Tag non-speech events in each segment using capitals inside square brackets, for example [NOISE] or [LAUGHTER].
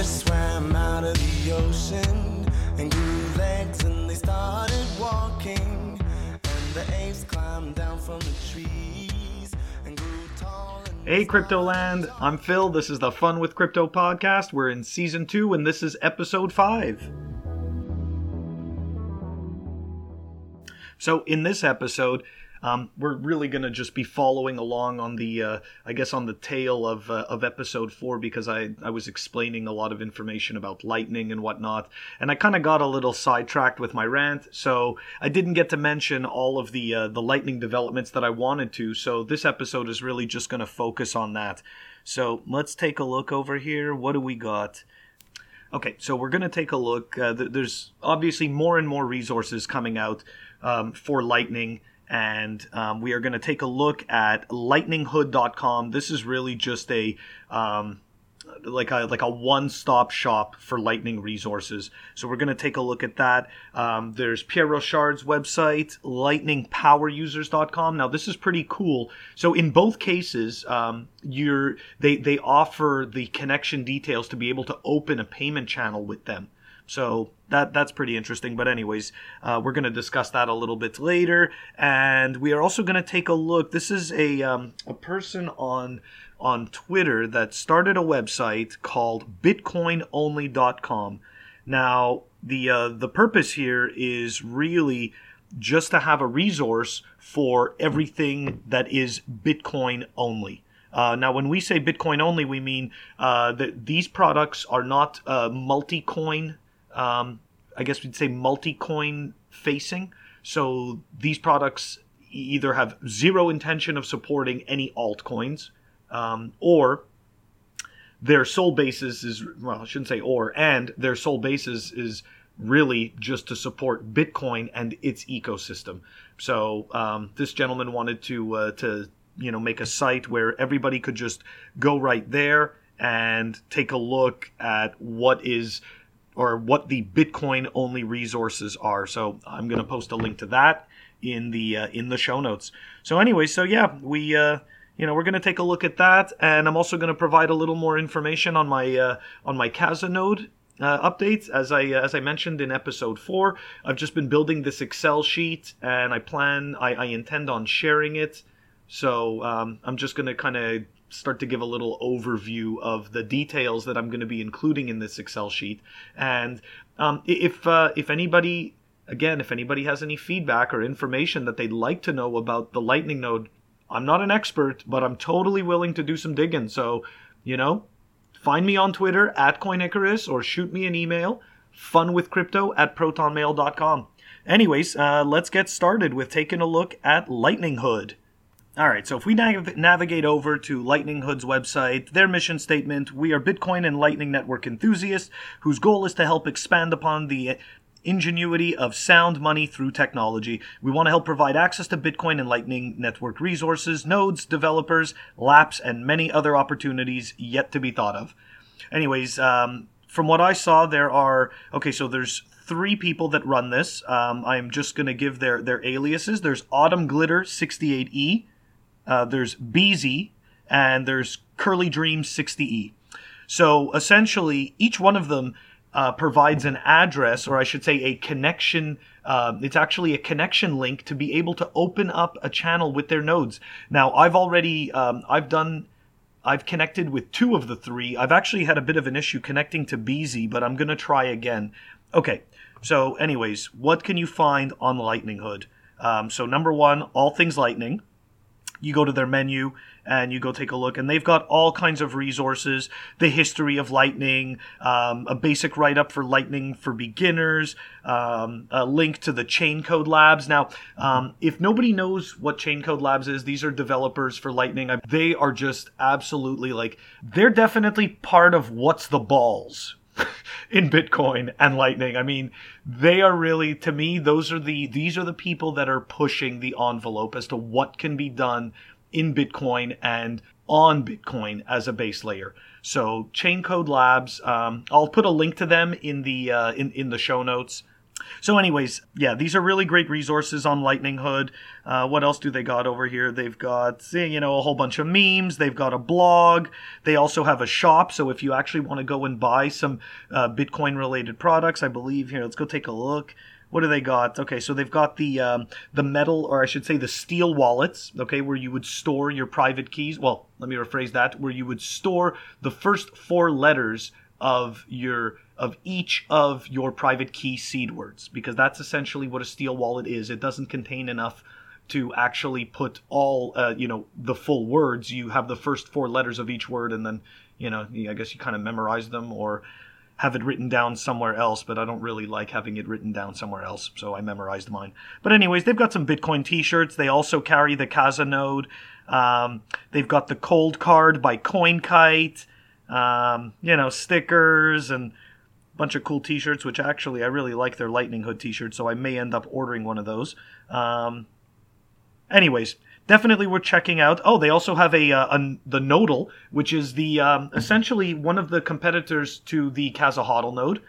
fish swam out of the ocean and grew legs and they started walking. And the apes climbed down from the trees and grew tall and Hey, Cryptoland. I'm Phil. This is the Fun with Crypto podcast. We're in season two, and this is episode five. So, in this episode, um, we're really going to just be following along on the, uh, I guess, on the tail of, uh, of episode four because I, I was explaining a lot of information about lightning and whatnot. And I kind of got a little sidetracked with my rant. So I didn't get to mention all of the, uh, the lightning developments that I wanted to. So this episode is really just going to focus on that. So let's take a look over here. What do we got? Okay, so we're going to take a look. Uh, th- there's obviously more and more resources coming out um, for Lightning, and um, we are going to take a look at lightninghood.com. This is really just a um, like a like a one-stop shop for lightning resources. So we're going to take a look at that. Um, there's pierre rochard's website lightningpowerusers.com now this is pretty cool. So in both cases um, you're they they offer the connection details to be able to open a payment channel with them so that that's pretty interesting. But anyways, uh, we're going to discuss that a little bit later, and we are also going to take a look. This is a um, a person on on Twitter that started a website called BitcoinOnly.com. Now the uh, the purpose here is really just to have a resource for everything that is Bitcoin only. Uh, now, when we say Bitcoin only, we mean uh, that these products are not uh, multi-coin. Um, I guess we'd say multi-coin facing. So these products either have zero intention of supporting any altcoins, um, or their sole basis is well, I shouldn't say or, and their sole basis is really just to support Bitcoin and its ecosystem. So um, this gentleman wanted to uh, to you know make a site where everybody could just go right there and take a look at what is or what the Bitcoin only resources are. So I'm going to post a link to that in the uh, in the show notes. So anyway, so yeah, we uh, you know we're going to take a look at that, and I'm also going to provide a little more information on my uh, on my Casanode uh, updates. As I uh, as I mentioned in episode four, I've just been building this Excel sheet, and I plan I, I intend on sharing it. So um, I'm just going to kind of start to give a little overview of the details that I'm going to be including in this Excel sheet. And um, if uh, if anybody again, if anybody has any feedback or information that they'd like to know about the Lightning node, I'm not an expert, but I'm totally willing to do some digging. So, you know, find me on Twitter at CoinIcarus or shoot me an email, funwithcrypto at protonmail.com. Anyways, uh, let's get started with taking a look at Lightning Hood. All right, so if we nav- navigate over to Lightning Hood's website, their mission statement we are Bitcoin and Lightning Network enthusiasts whose goal is to help expand upon the ingenuity of sound money through technology. We want to help provide access to Bitcoin and Lightning Network resources, nodes, developers, laps, and many other opportunities yet to be thought of. Anyways, um, from what I saw, there are okay. So there's three people that run this. Um, I'm just going to give their their aliases. There's Autumn Glitter 68e. Uh, there's Beezy, and there's Curly Dream 60e. So essentially, each one of them uh, provides an address, or I should say, a connection. Uh, it's actually a connection link to be able to open up a channel with their nodes. Now, I've already, um, I've done, I've connected with two of the three. I've actually had a bit of an issue connecting to Beezy, but I'm going to try again. Okay, so, anyways, what can you find on Lightning Hood? Um, so, number one, all things Lightning you go to their menu and you go take a look and they've got all kinds of resources. The history of lightning um, a basic write-up for lightning for beginners um, a link to the Chaincode Labs. Now um, if nobody knows what Chaincode Labs is these are developers for lightning. They are just absolutely like they're definitely part of what's the balls [LAUGHS] in Bitcoin and Lightning. I mean, they are really to me those are the these are the people that are pushing the envelope as to what can be done in Bitcoin and on Bitcoin as a base layer. So Chaincode Labs, um, I'll put a link to them in the uh, in in the show notes. So, anyways, yeah, these are really great resources on Lightning Hood. Uh, what else do they got over here? They've got, eh, you know, a whole bunch of memes. They've got a blog. They also have a shop. So, if you actually want to go and buy some uh, Bitcoin related products, I believe here, let's go take a look. What do they got? Okay, so they've got the um, the metal, or I should say, the steel wallets. Okay, where you would store your private keys. Well, let me rephrase that. Where you would store the first four letters of your of each of your private key seed words because that's essentially what a steel wallet is. It doesn't contain enough to actually put all uh, you know the full words. You have the first four letters of each word, and then you know I guess you kind of memorize them or have it written down somewhere else. But I don't really like having it written down somewhere else, so I memorized mine. But anyways, they've got some Bitcoin T-shirts. They also carry the Casa node. Um, they've got the Coldcard by CoinKite. Um, you know stickers and a bunch of cool t-shirts which actually i really like their lightning hood t-shirt so i may end up ordering one of those. Um, anyways definitely worth checking out. Oh they also have a, uh, a the Nodl which is the um, essentially one of the competitors to the Casa HODL node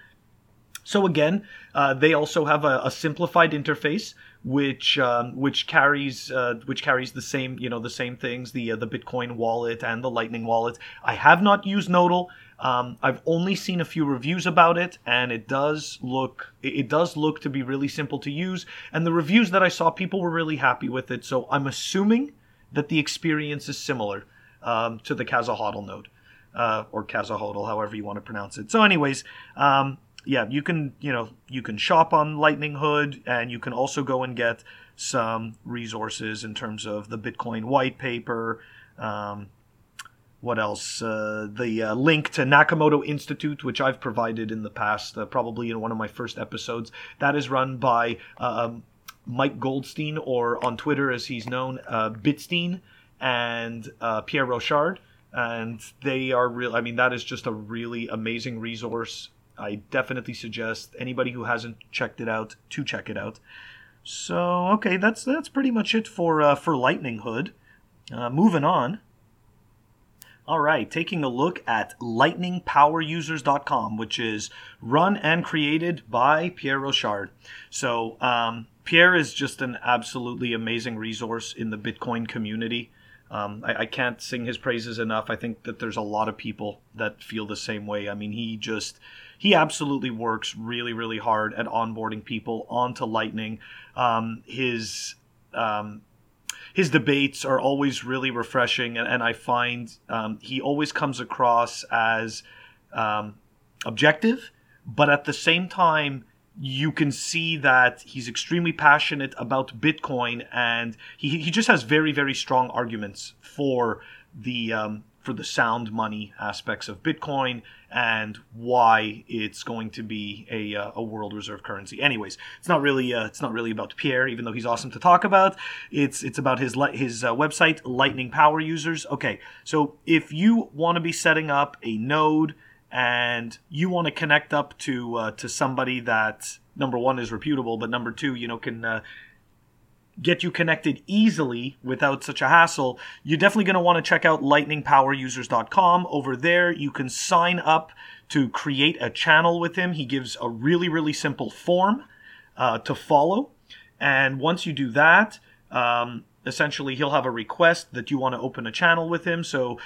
so again, uh, they also have a, a simplified interface which um, which carries uh, which carries the same you know the same things the uh, the Bitcoin wallet and the Lightning wallet. I have not used Nodl. Um, I've only seen a few reviews about it, and it does look it does look to be really simple to use. And the reviews that I saw, people were really happy with it. So I'm assuming that the experience is similar um, to the Casa HODL node. Uh, or Casa HODL, however you want to pronounce it. So, anyways, um, yeah, you can you know you can shop on Lightning Hood, and you can also go and get some resources in terms of the Bitcoin white paper. Um, what else? Uh, the uh, link to Nakamoto Institute, which I've provided in the past, uh, probably in one of my first episodes. That is run by uh, um, Mike Goldstein, or on Twitter as he's known, uh, Bitstein, and uh, Pierre Rochard. And they are real. I mean, that is just a really amazing resource. I definitely suggest anybody who hasn't checked it out to check it out. So okay, that's that's pretty much it for for Lightning Hood. moving on. All right, taking a look at lightningpowerusers.com, which is run and created by Pierre Rochard. So, um, Pierre is just an absolutely amazing resource in the Bitcoin community. Um, I, I, can't sing his praises enough. I think that there's a lot of people that feel the same way. I mean, he just, he absolutely works really, really hard at onboarding people onto Lightning. Um, his, um, his debates are always really refreshing, and, and I find um, he always comes across as um, objective, but at the same time, you can see that he's extremely passionate about Bitcoin, and he he just has very very strong arguments for the um, for the sound money aspects of Bitcoin and why it's going to be a, uh, a world reserve currency. Anyways, it's not really uh, it's not really about Pierre, even though he's awesome to talk about. It's it's about his his uh, website, Lightning Power Users. Okay, so if you want to be setting up a node and you want to connect up to uh, to somebody that number one is reputable, but number two, you know, can uh, get you connected easily without such a hassle, you're definitely going to want to check out lightningpowerusers.com. Over there, you can sign up to create a channel with him. He gives a really, really simple form uh, to follow. And once you do that, um, essentially he'll have a request that you want to open a channel with him. So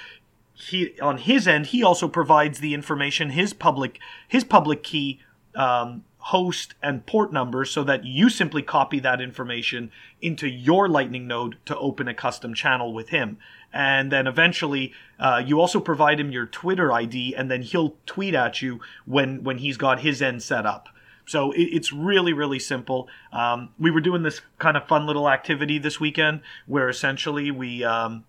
he, on his end, he also provides the information, his public, his public key um, host and port numbers so that you simply copy that information into your Lightning node to open a custom channel with him. And then eventually, uh, you also provide him your Twitter ID, and then he'll tweet at you when when he's got his end set up. So it, it's really really simple. Um, we were doing this kind of fun little activity this weekend where essentially we. Um,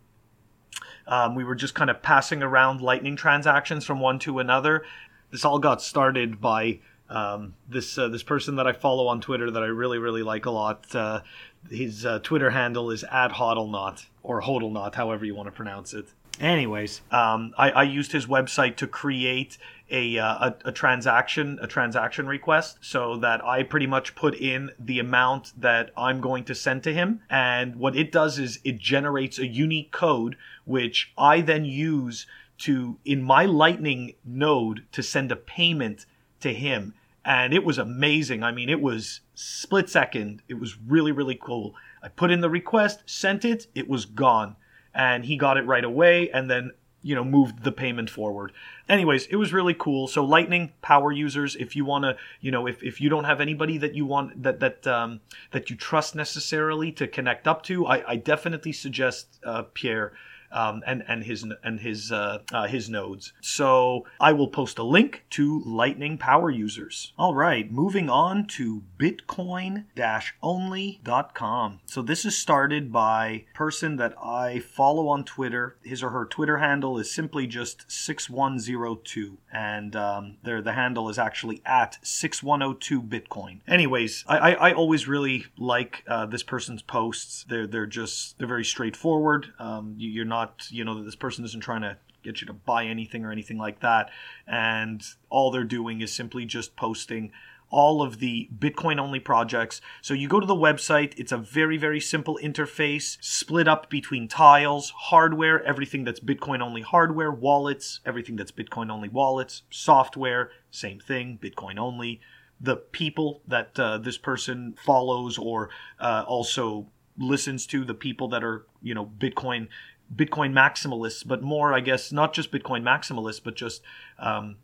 um, we were just kind of passing around lightning transactions from one to another. This all got started by um, this uh, this person that I follow on Twitter that I really really like a lot. Uh, his uh, Twitter handle is at hodlonaut or hodlonaut, however you want to pronounce it. Anyways, um, I, I, used his website to create a, uh, a, a transaction a transaction request so that I pretty much put in the amount that I'm going to send to him, and what it does is it generates a unique code which I then use to in my Lightning node to send a payment to him and it was amazing. I mean, it was split second. It was really really cool. I put in the request, sent it, it was gone, and he got it right away, and then you know moved the payment forward anyways it was really cool so lightning power users if you want to you know if, if you don't have anybody that you want that that um, that you trust necessarily to connect up to i, I definitely suggest uh, pierre um, and and his and his uh, uh, his nodes. So I will post a link to Lightning Power users. All right, moving on to Bitcoin-only.com. So this is started by person that I follow on Twitter. His or her Twitter handle is simply just 6102, and um, there the handle is actually at 6102 Bitcoin. Anyways, I, I, I always really like uh, this person's posts. They're they're just they're very straightforward. Um, you, you're not not, you know, that this person isn't trying to get you to buy anything or anything like that. And all they're doing is simply just posting all of the Bitcoin only projects. So you go to the website, it's a very, very simple interface, split up between tiles, hardware, everything that's Bitcoin only hardware, wallets, everything that's Bitcoin only wallets, software, same thing, Bitcoin only. The people that uh, this person follows or uh, also listens to, the people that are, you know, Bitcoin Bitcoin maximalists, but more, I guess, not just Bitcoin maximalists, but just um,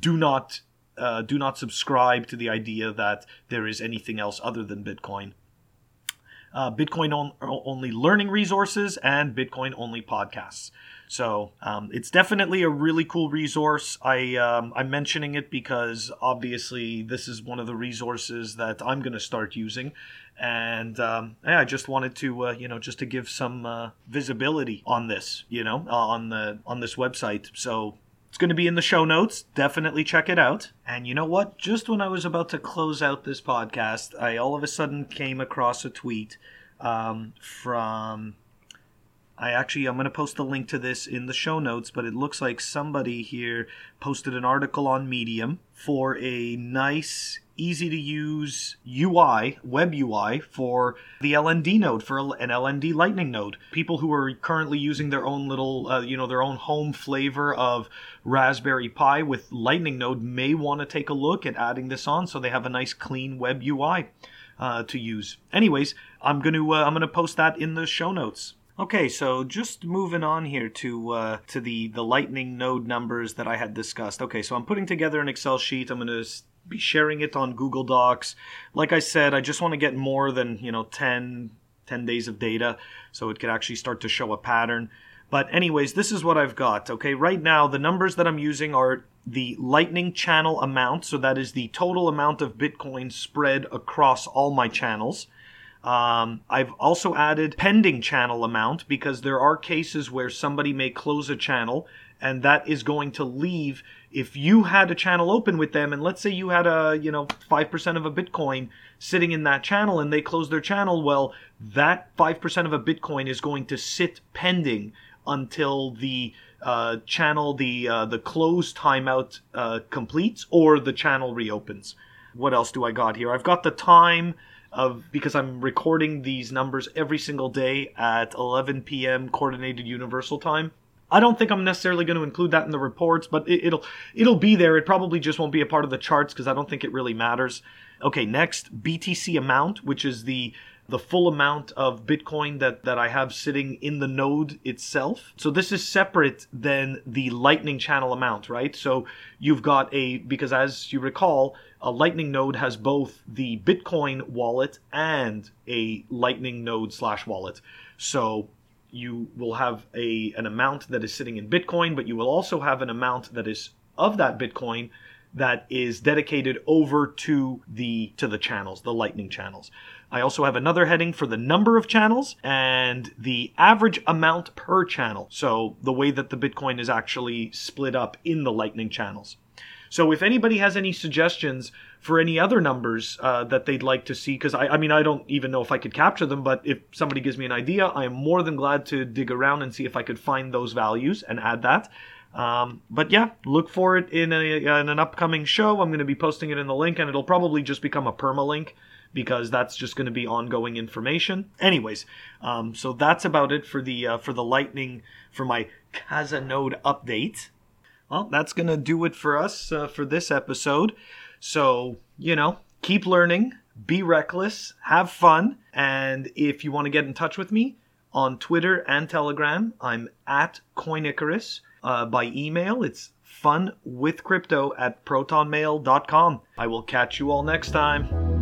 do not uh, do not subscribe to the idea that there is anything else other than Bitcoin. Uh, Bitcoin on, only learning resources and Bitcoin only podcasts. So um, it's definitely a really cool resource. I um, I'm mentioning it because obviously this is one of the resources that I'm going to start using and um, yeah, I just wanted to uh, you know just to give some uh, visibility on this you know uh, on the on this website. So it's going to be in the show notes. Definitely check it out. And you know what? Just when I was about to close out this podcast, I all of a sudden came across a tweet um, from. I actually I'm going to post a link to this in the show notes, but it looks like somebody here posted an article on Medium for a nice easy to use UI, web UI for the LND node, for an LND Lightning node. People who are currently using their own little, uh, you know, their own home flavor of Raspberry Pi with Lightning node may want to take a look at adding this on so they have a nice clean web UI uh, to use. Anyways, I'm going to uh, I'm going to post that in the show notes. Okay, so just moving on here to uh, to the the Lightning node numbers that I had discussed. Okay, so I'm putting together an Excel sheet. I'm going to be sharing it on Google Docs. Like I said, I just want to get more than, you know, 10, 10 days of data so it could actually start to show a pattern. But anyways, this is what I've got. Okay, right now the numbers that I'm using are the Lightning channel amount, so that is the total amount of Bitcoin spread across all my channels. Um, I've also added pending channel amount because there are cases where somebody may close a channel and that is going to leave. If you had a channel open with them and let's say you had a you know 5% of a bitcoin sitting in that channel and they close their channel well that 5% of a bitcoin is going to sit pending until the uh, channel the uh, the close timeout uh, completes or the channel reopens what else do i got here i've got the time of because i'm recording these numbers every single day at 11 p.m coordinated universal time I don't think I'm necessarily going to include that in the reports, but it, will it'll be there. It probably just won't be a part of the charts because I don't think it really matters. Okay, next BTC amount, which is the the full amount of Bitcoin that, that I have sitting in the node itself. So this is separate than the Lightning channel amount, right? So you've got a, because as you recall, a Lightning node has both the Bitcoin wallet and a Lightning node slash wallet. So you will have a an amount that is sitting in Bitcoin, but you will also have an amount that is of that Bitcoin that is dedicated over to the to the channels, the Lightning channels. I also have another heading for the number of channels and the average amount per channel. So the way that the Bitcoin is actually split up in the Lightning channels. So if anybody has any suggestions for any other numbers uh, that they'd like to see, because I, I mean, I don't even know if I could capture them, but if somebody gives me an idea, I am more than glad to dig around and see if I could find those values and add that. Um, but yeah, look for it in, a, in an upcoming show. I'm going to be posting it in the link, and it'll probably just become a permalink because that's just going to be ongoing information. Anyways, um, so that's about it for the uh, for the Lightning for my Casa Node update. Well, that's going to do it for us uh, for this episode. So, you know, keep learning, be reckless, have fun, and if you want to get in touch with me on Twitter and Telegram, I'm at CoinIcarus. Uh, by email, it's funwithcrypto at protonmail.com. I will catch you all next time.